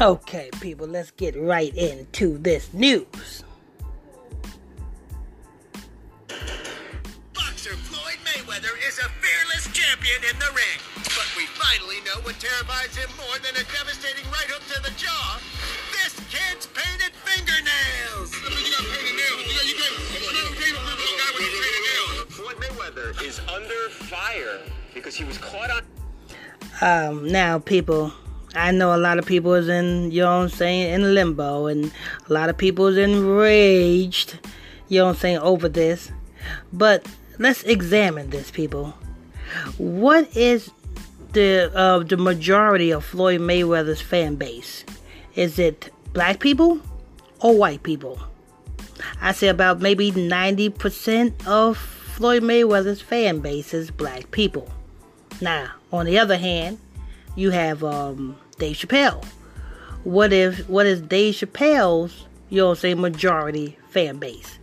Okay, people, let's get right into this news. Boxer Floyd Mayweather is a fearless champion in the ring. But we finally know what terrifies him more than a devastating right hook to the jaw. This kid's painted fingernails. I mean, you got painted nails. You got, you got, you got, you got, with painted nails. Floyd Mayweather is under fire because he was caught on. Um, now, people, I know a lot of people is in, you know I'm saying, in limbo, and a lot of people is enraged, you know I'm saying, over this. But let's examine this, people. What is the uh, the majority of Floyd Mayweather's fan base? Is it black people or white people? I say about maybe 90% of Floyd Mayweather's fan base is black people. Now, on the other hand, you have um, Dave Chappelle. What if what is Dave Chappelle's you know say majority fan base?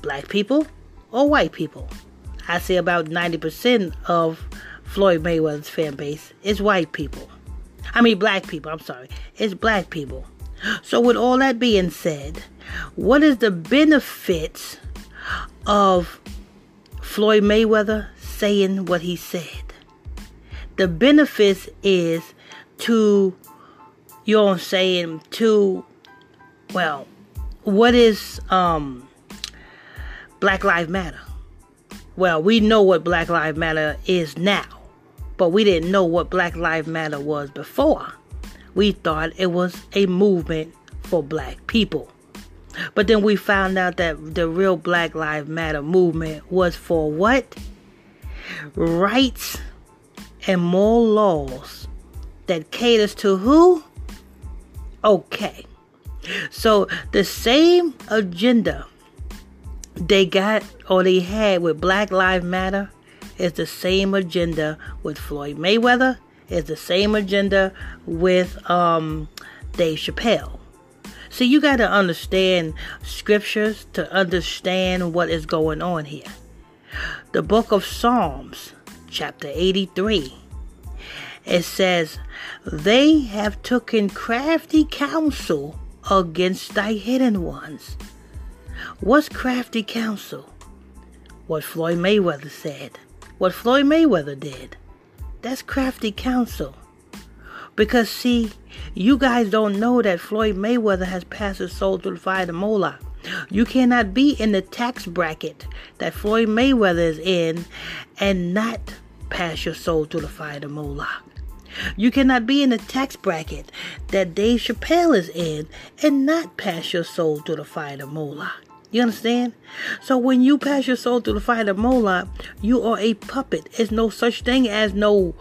Black people or white people? I say about 90% of Floyd Mayweather's fan base is white people. I mean black people, I'm sorry. It's black people. So with all that being said, what is the benefits of Floyd Mayweather saying what he said? The benefits is to you know what I'm saying to well what is um Black Lives Matter? Well, we know what Black Lives Matter is now, but we didn't know what Black Lives Matter was before. We thought it was a movement for black people. But then we found out that the real Black Lives Matter movement was for what? Rights and more laws that caters to who? Okay. So the same agenda they got or they had with Black Lives Matter is the same agenda with Floyd Mayweather, is the same agenda with um, Dave Chappelle. So you got to understand scriptures to understand what is going on here. The book of Psalms chapter 83. It says, They have taken crafty counsel against thy hidden ones. What's crafty counsel? What Floyd Mayweather said. What Floyd Mayweather did. That's crafty counsel. Because, see, you guys don't know that Floyd Mayweather has passed his soul through the fire of Moloch. You cannot be in the tax bracket that Floyd Mayweather is in and not pass your soul through the fire of Moloch. You cannot be in the tax bracket that Dave Chappelle is in and not pass your soul through the fire of Moloch. You understand? So when you pass your soul through the fire of Moloch, you are a puppet. There's no such thing as no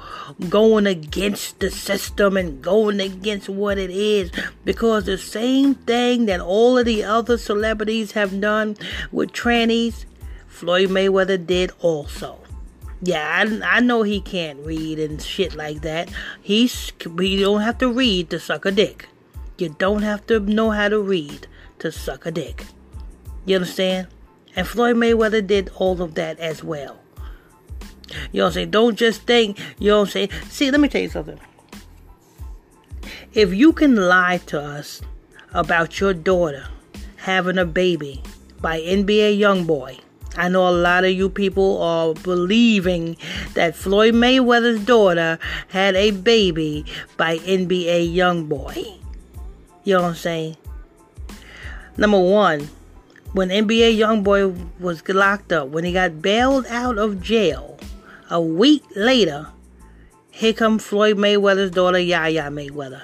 going against the system and going against what it is. Because the same thing that all of the other celebrities have done with trannies, Floyd Mayweather did also. Yeah, I, I know he can't read and shit like that. He's you don't have to read to suck a dick. You don't have to know how to read to suck a dick. You understand? And Floyd Mayweather did all of that as well. You I'm saying? Don't just think, you I'm saying? See, let me tell you something. If you can lie to us about your daughter having a baby by NBA Youngboy, I know a lot of you people are believing that Floyd Mayweather's daughter had a baby by NBA Youngboy. You know what I'm saying? Number one, when NBA Youngboy was locked up, when he got bailed out of jail, a week later, here come Floyd Mayweather's daughter, Yaya Mayweather,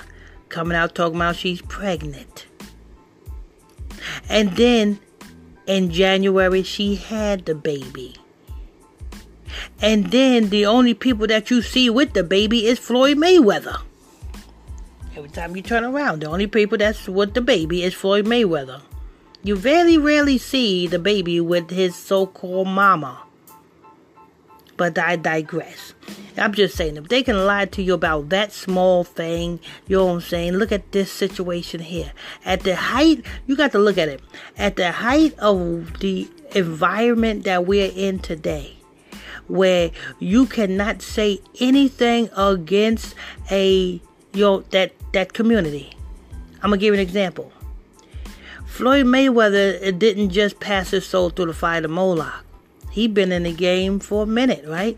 coming out talking about she's pregnant. And then in January, she had the baby. And then the only people that you see with the baby is Floyd Mayweather. Every time you turn around, the only people that's with the baby is Floyd Mayweather. You very rarely see the baby with his so called mama. But I digress. I'm just saying, if they can lie to you about that small thing, you know what I'm saying? Look at this situation here. At the height, you got to look at it. At the height of the environment that we're in today, where you cannot say anything against a you know that that community. I'm gonna give you an example. Floyd Mayweather didn't just pass his soul through the fire to Moloch. He been in the game for a minute, right?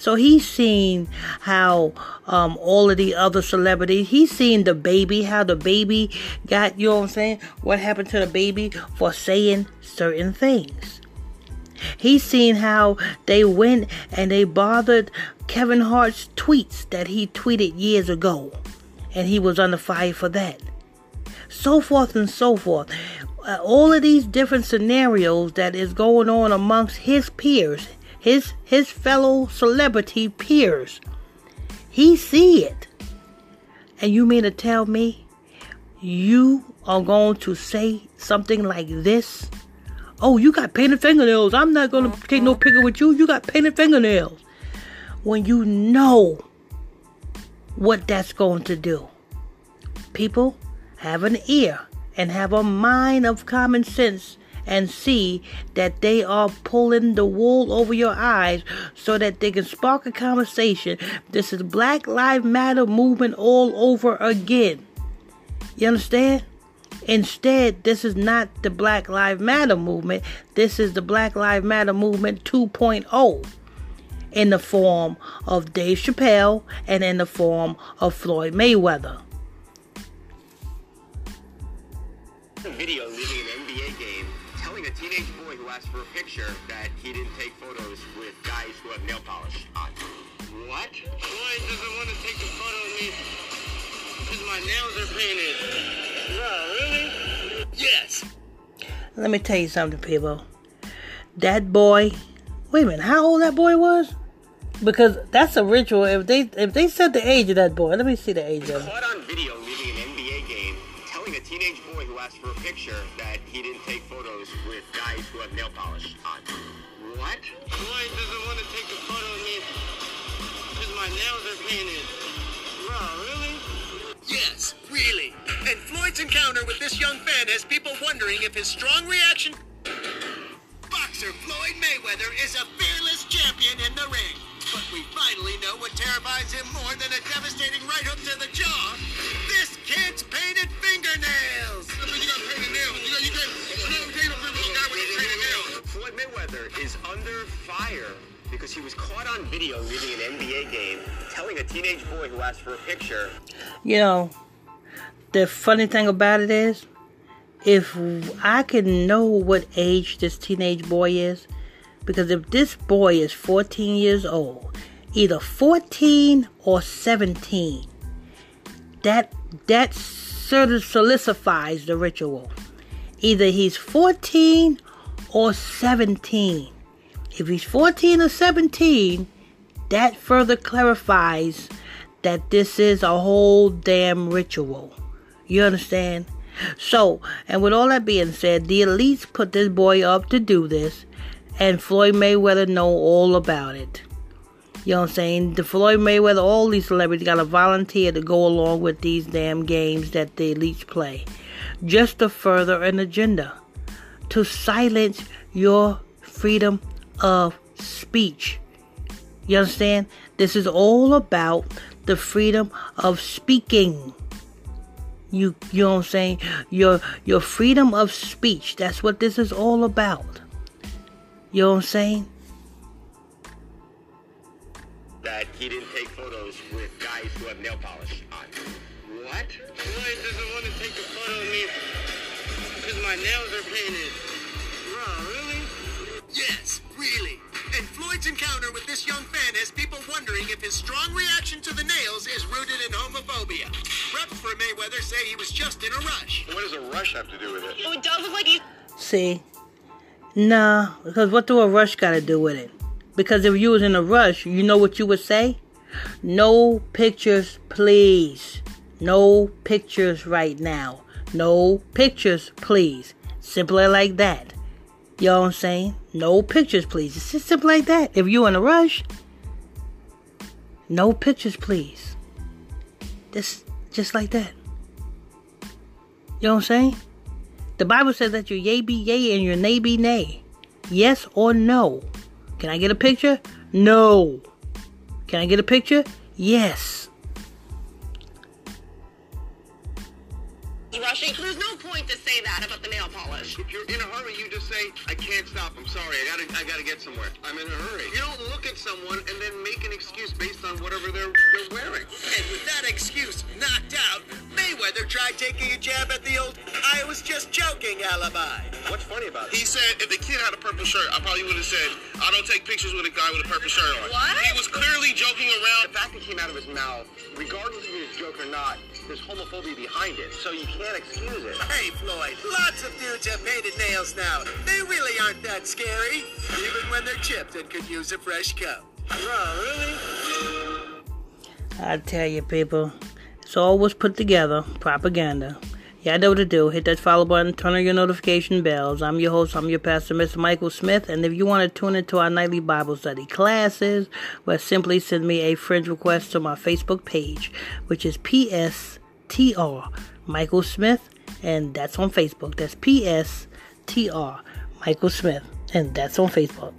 So he's seen how um, all of the other celebrities, he's seen the baby, how the baby got, you know what I'm saying? What happened to the baby for saying certain things. He's seen how they went and they bothered Kevin Hart's tweets that he tweeted years ago. And he was under fire for that. So forth and so forth. Uh, all of these different scenarios that is going on amongst his peers, his his fellow celebrity peers. He see it. And you mean to tell me you are going to say something like this? Oh, you got painted fingernails. I'm not going to take no picture with you. You got painted fingernails. When you know what that's going to do. People have an ear and have a mind of common sense and see that they are pulling the wool over your eyes so that they can spark a conversation. This is Black Lives Matter movement all over again. You understand? Instead, this is not the Black Lives Matter movement. This is the Black Lives Matter movement 2.0 in the form of Dave Chappelle and in the form of Floyd Mayweather. Video leaving a teenage boy who asked for a picture that he didn't take photos with guys who have nail polish on. What? Floyd doesn't want to take a photo of me because my nails are painted. No, really? Yes. Let me tell you something, people. That boy, wait a minute, how old that boy was? Because that's a ritual. If they if they said the age of that boy, let me see the age of him. Caught on video leaving teenage boy who asked for a picture that he didn't take photos with guys who have nail polish on. What? Floyd doesn't want to take a photo of me because my nails are painted. No, really? Yes, really. And Floyd's encounter with this young fan has people wondering if his strong reaction. Boxer Floyd Mayweather is a fearless champion in the ring. But we finally know what terrifies him more than a devastating right hook to the jaw. This kid's painted fingernails. You got painted nails. You got, you got, you got painted fingernails. guy with painted nails. Floyd Mayweather is under fire because he was caught on video leaving an NBA game telling a teenage boy who asked for a picture You know, the funny thing about it is, if I can know what age this teenage boy is, because if this boy is 14 years old, either 14 or 17, that that sort of solidifies the ritual. Either he's 14 or 17. If he's 14 or 17, that further clarifies that this is a whole damn ritual. You understand? So, and with all that being said, the elites put this boy up to do this, and Floyd Mayweather know all about it. You know what I'm saying? The Floyd Mayweather, all these celebrities got to volunteer to go along with these damn games that the elites play, just to further an agenda, to silence your freedom of speech. You understand? This is all about the freedom of speaking. You you know what I'm saying? Your your freedom of speech. That's what this is all about. You know what I'm saying? He didn't take photos with guys who have nail polish on. What? Floyd doesn't want to take a photo of me because my nails are painted. No, really? Yes, really. And Floyd's encounter with this young fan has people wondering if his strong reaction to the nails is rooted in homophobia. Reps for Mayweather say he was just in a rush. What does a rush have to do with it? Oh, it does look like he's See? Nah, because what do a rush got to do with it? Because if you was in a rush, you know what you would say? No pictures, please. No pictures right now. No pictures, please. Simply like that. You know what I'm saying? No pictures, please. It's just simple like that. If you in a rush, no pictures, please. Just, just like that. You know what I'm saying? The Bible says that your yea be yea and your nay be nay. Yes or no? Can I get a picture? No. Can I get a picture? Yes. think there's no point to say that about the nail polish. If you're in a hurry, you just say, I can't stop. I'm sorry. I gotta, I gotta get somewhere. I'm in a hurry. You don't look at someone and then make an excuse based on whatever they're, they're wearing. And with that excuse knocked out, Mayweather tried taking a jab at the old I was just joking alibi. What's funny about it? He said if the kid had a purple shirt, I probably would have said, I don't take pictures with a guy with a purple shirt on. What? He was clearly joking around. The fact that came out of his mouth, regardless if he was a joke or not, there's homophobia behind it. So you can't excuse it. Hey, Floyd, lots of dudes have painted nails now. They really aren't that scary, even when they're chipped and could use a fresh coat. Oh, really? I tell you, people, it's all was put together. Propaganda. Y'all know what to do. Hit that follow button, turn on your notification bells. I'm your host, I'm your pastor, Mr. Michael Smith. And if you want to tune into our nightly Bible study classes, well, simply send me a friend request to my Facebook page, which is PSTR Michael Smith. And that's on Facebook. That's PSTR Michael Smith. And that's on Facebook.